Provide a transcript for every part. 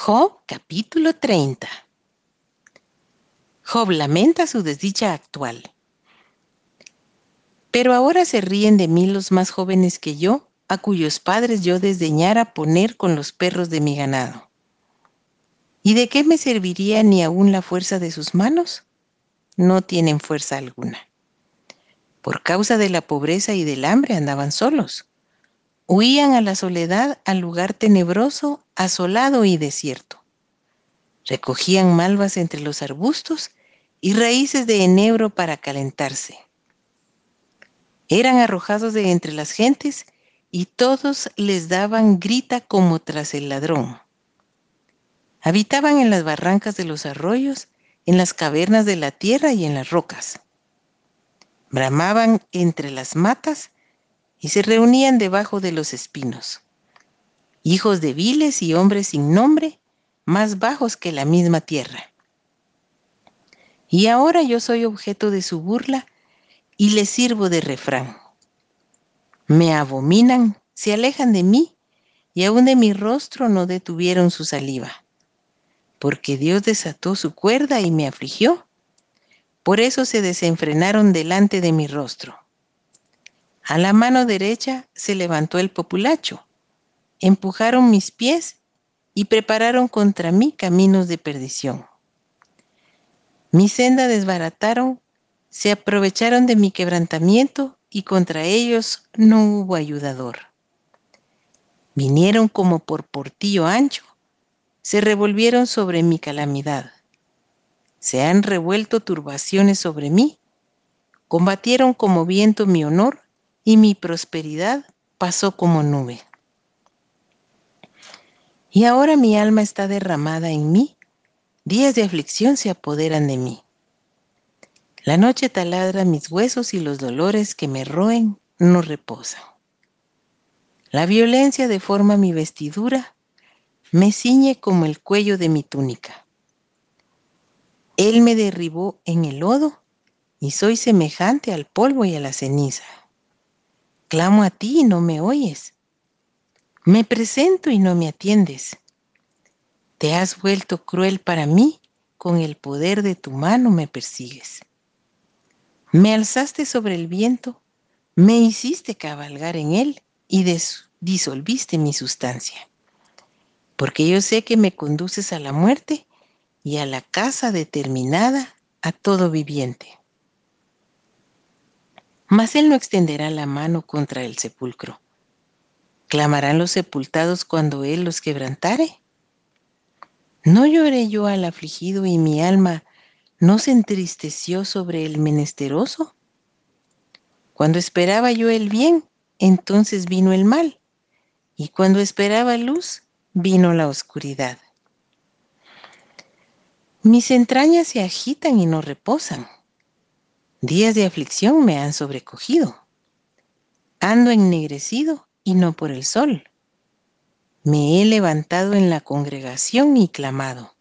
Job capítulo 30 Job lamenta su desdicha actual. Pero ahora se ríen de mí los más jóvenes que yo, a cuyos padres yo desdeñara poner con los perros de mi ganado. ¿Y de qué me serviría ni aún la fuerza de sus manos? No tienen fuerza alguna. Por causa de la pobreza y del hambre andaban solos Huían a la soledad, al lugar tenebroso, asolado y desierto. Recogían malvas entre los arbustos y raíces de enebro para calentarse. Eran arrojados de entre las gentes y todos les daban grita como tras el ladrón. Habitaban en las barrancas de los arroyos, en las cavernas de la tierra y en las rocas. Bramaban entre las matas y se reunían debajo de los espinos. Hijos de viles y hombres sin nombre, más bajos que la misma tierra. Y ahora yo soy objeto de su burla y les sirvo de refrán. Me abominan, se alejan de mí y aún de mi rostro no detuvieron su saliva. Porque Dios desató su cuerda y me afligió. Por eso se desenfrenaron delante de mi rostro. A la mano derecha se levantó el populacho. Empujaron mis pies y prepararon contra mí caminos de perdición. Mi senda desbarataron, se aprovecharon de mi quebrantamiento y contra ellos no hubo ayudador. Vinieron como por portillo ancho, se revolvieron sobre mi calamidad. Se han revuelto turbaciones sobre mí, combatieron como viento mi honor y mi prosperidad pasó como nube. Y ahora mi alma está derramada en mí, días de aflicción se apoderan de mí. La noche taladra mis huesos y los dolores que me roen no reposan. La violencia deforma mi vestidura, me ciñe como el cuello de mi túnica. Él me derribó en el lodo y soy semejante al polvo y a la ceniza. Clamo a ti y no me oyes. Me presento y no me atiendes. Te has vuelto cruel para mí, con el poder de tu mano me persigues. Me alzaste sobre el viento, me hiciste cabalgar en él y disolviste mi sustancia. Porque yo sé que me conduces a la muerte y a la casa determinada a todo viviente mas él no extenderá la mano contra el sepulcro. ¿Clamarán los sepultados cuando él los quebrantare? ¿No lloré yo al afligido y mi alma no se entristeció sobre el menesteroso? Cuando esperaba yo el bien, entonces vino el mal, y cuando esperaba luz, vino la oscuridad. Mis entrañas se agitan y no reposan Días de aflicción me han sobrecogido. Ando ennegrecido y no por el sol. Me he levantado en la congregación y clamado.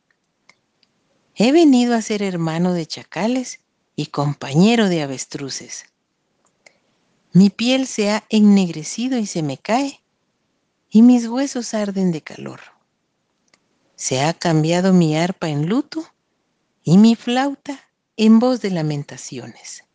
He venido a ser hermano de chacales y compañero de avestruces. Mi piel se ha ennegrecido y se me cae, y mis huesos arden de calor. Se ha cambiado mi arpa en luto y mi flauta en voz de lamentaciones.